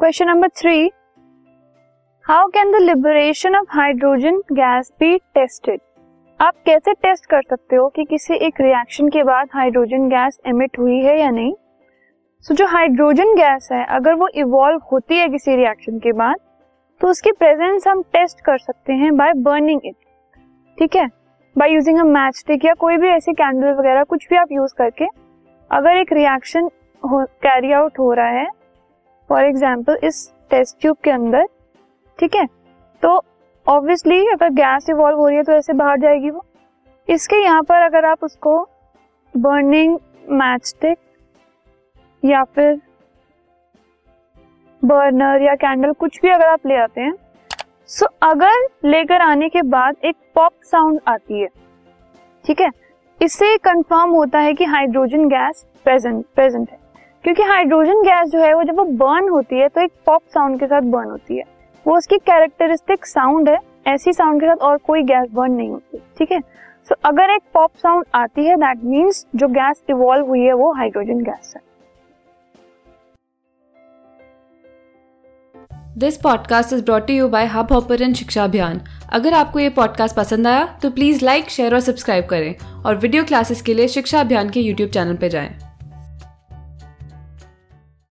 Question number three how can the liberation of hydrogen gas be tested आप कैसे test कर सकते हो कि किसी एक रिएक्शन के बाद हाइड्रोजन गैस एमिट हुई है या नहीं? सो so, जो हाइड्रोजन गैस है अगर वो इवॉल्व होती है किसी रिएक्शन के बाद तो उसकी प्रेजेंस हम टेस्ट कर सकते हैं बाय बर्निंग इट ठीक है? By using a match stick या कोई भी ऐसी कैंडल वगैरह कुछ भी आप यूज़ करके अगर एक रिएक्शन कैरी आउट हो रहा है फॉर एग्ज़ाम्पल इस टेस्ट ट्यूब के अंदर ठीक है? तो ऑब्वियसली अगर गैस इवॉल्व हो रही है तो ऐसे बाहर जाएगी वो। इसके यहाँ पर अगर आप उसको बर्निंग मैच स्टिक या फिर बर्नर या कैंडल कुछ भी अगर आप ले आते हैं सो so, अगर लेकर आने के बाद एक पॉप साउंड आती है ठीक है? इससे कंफर्म होता है कि हाइड्रोजन गैस प्रेजेंट प्रेजेंट है। क्योंकि हाइड्रोजन गैस जो है वो जब वो बर्न होती है तो एक पॉप साउंड के साथ बर्न होती है। वो उसकी कैरेक्टरिस्टिक साउंड है, ऐसी साउंड के साथ और कोई गैस बर्न नहीं होती, ठीक है? सो अगर एक पॉप साउंड आती है दैट मीन्स जो गैस इवॉल्व हुई है, वो हाइड्रोजन गैस है। This podcast is brought you by Hubhopper Shiksha Abhiyan अगर आपको ये पॉडकास्ट पसंद आया तो प्लीज़ लाइक शेयर और सब्सक्राइब करें। और वीडियो क्लासेस के लिए शिक्षा अभियान के यूट्यूब चैनल पर जाएँ।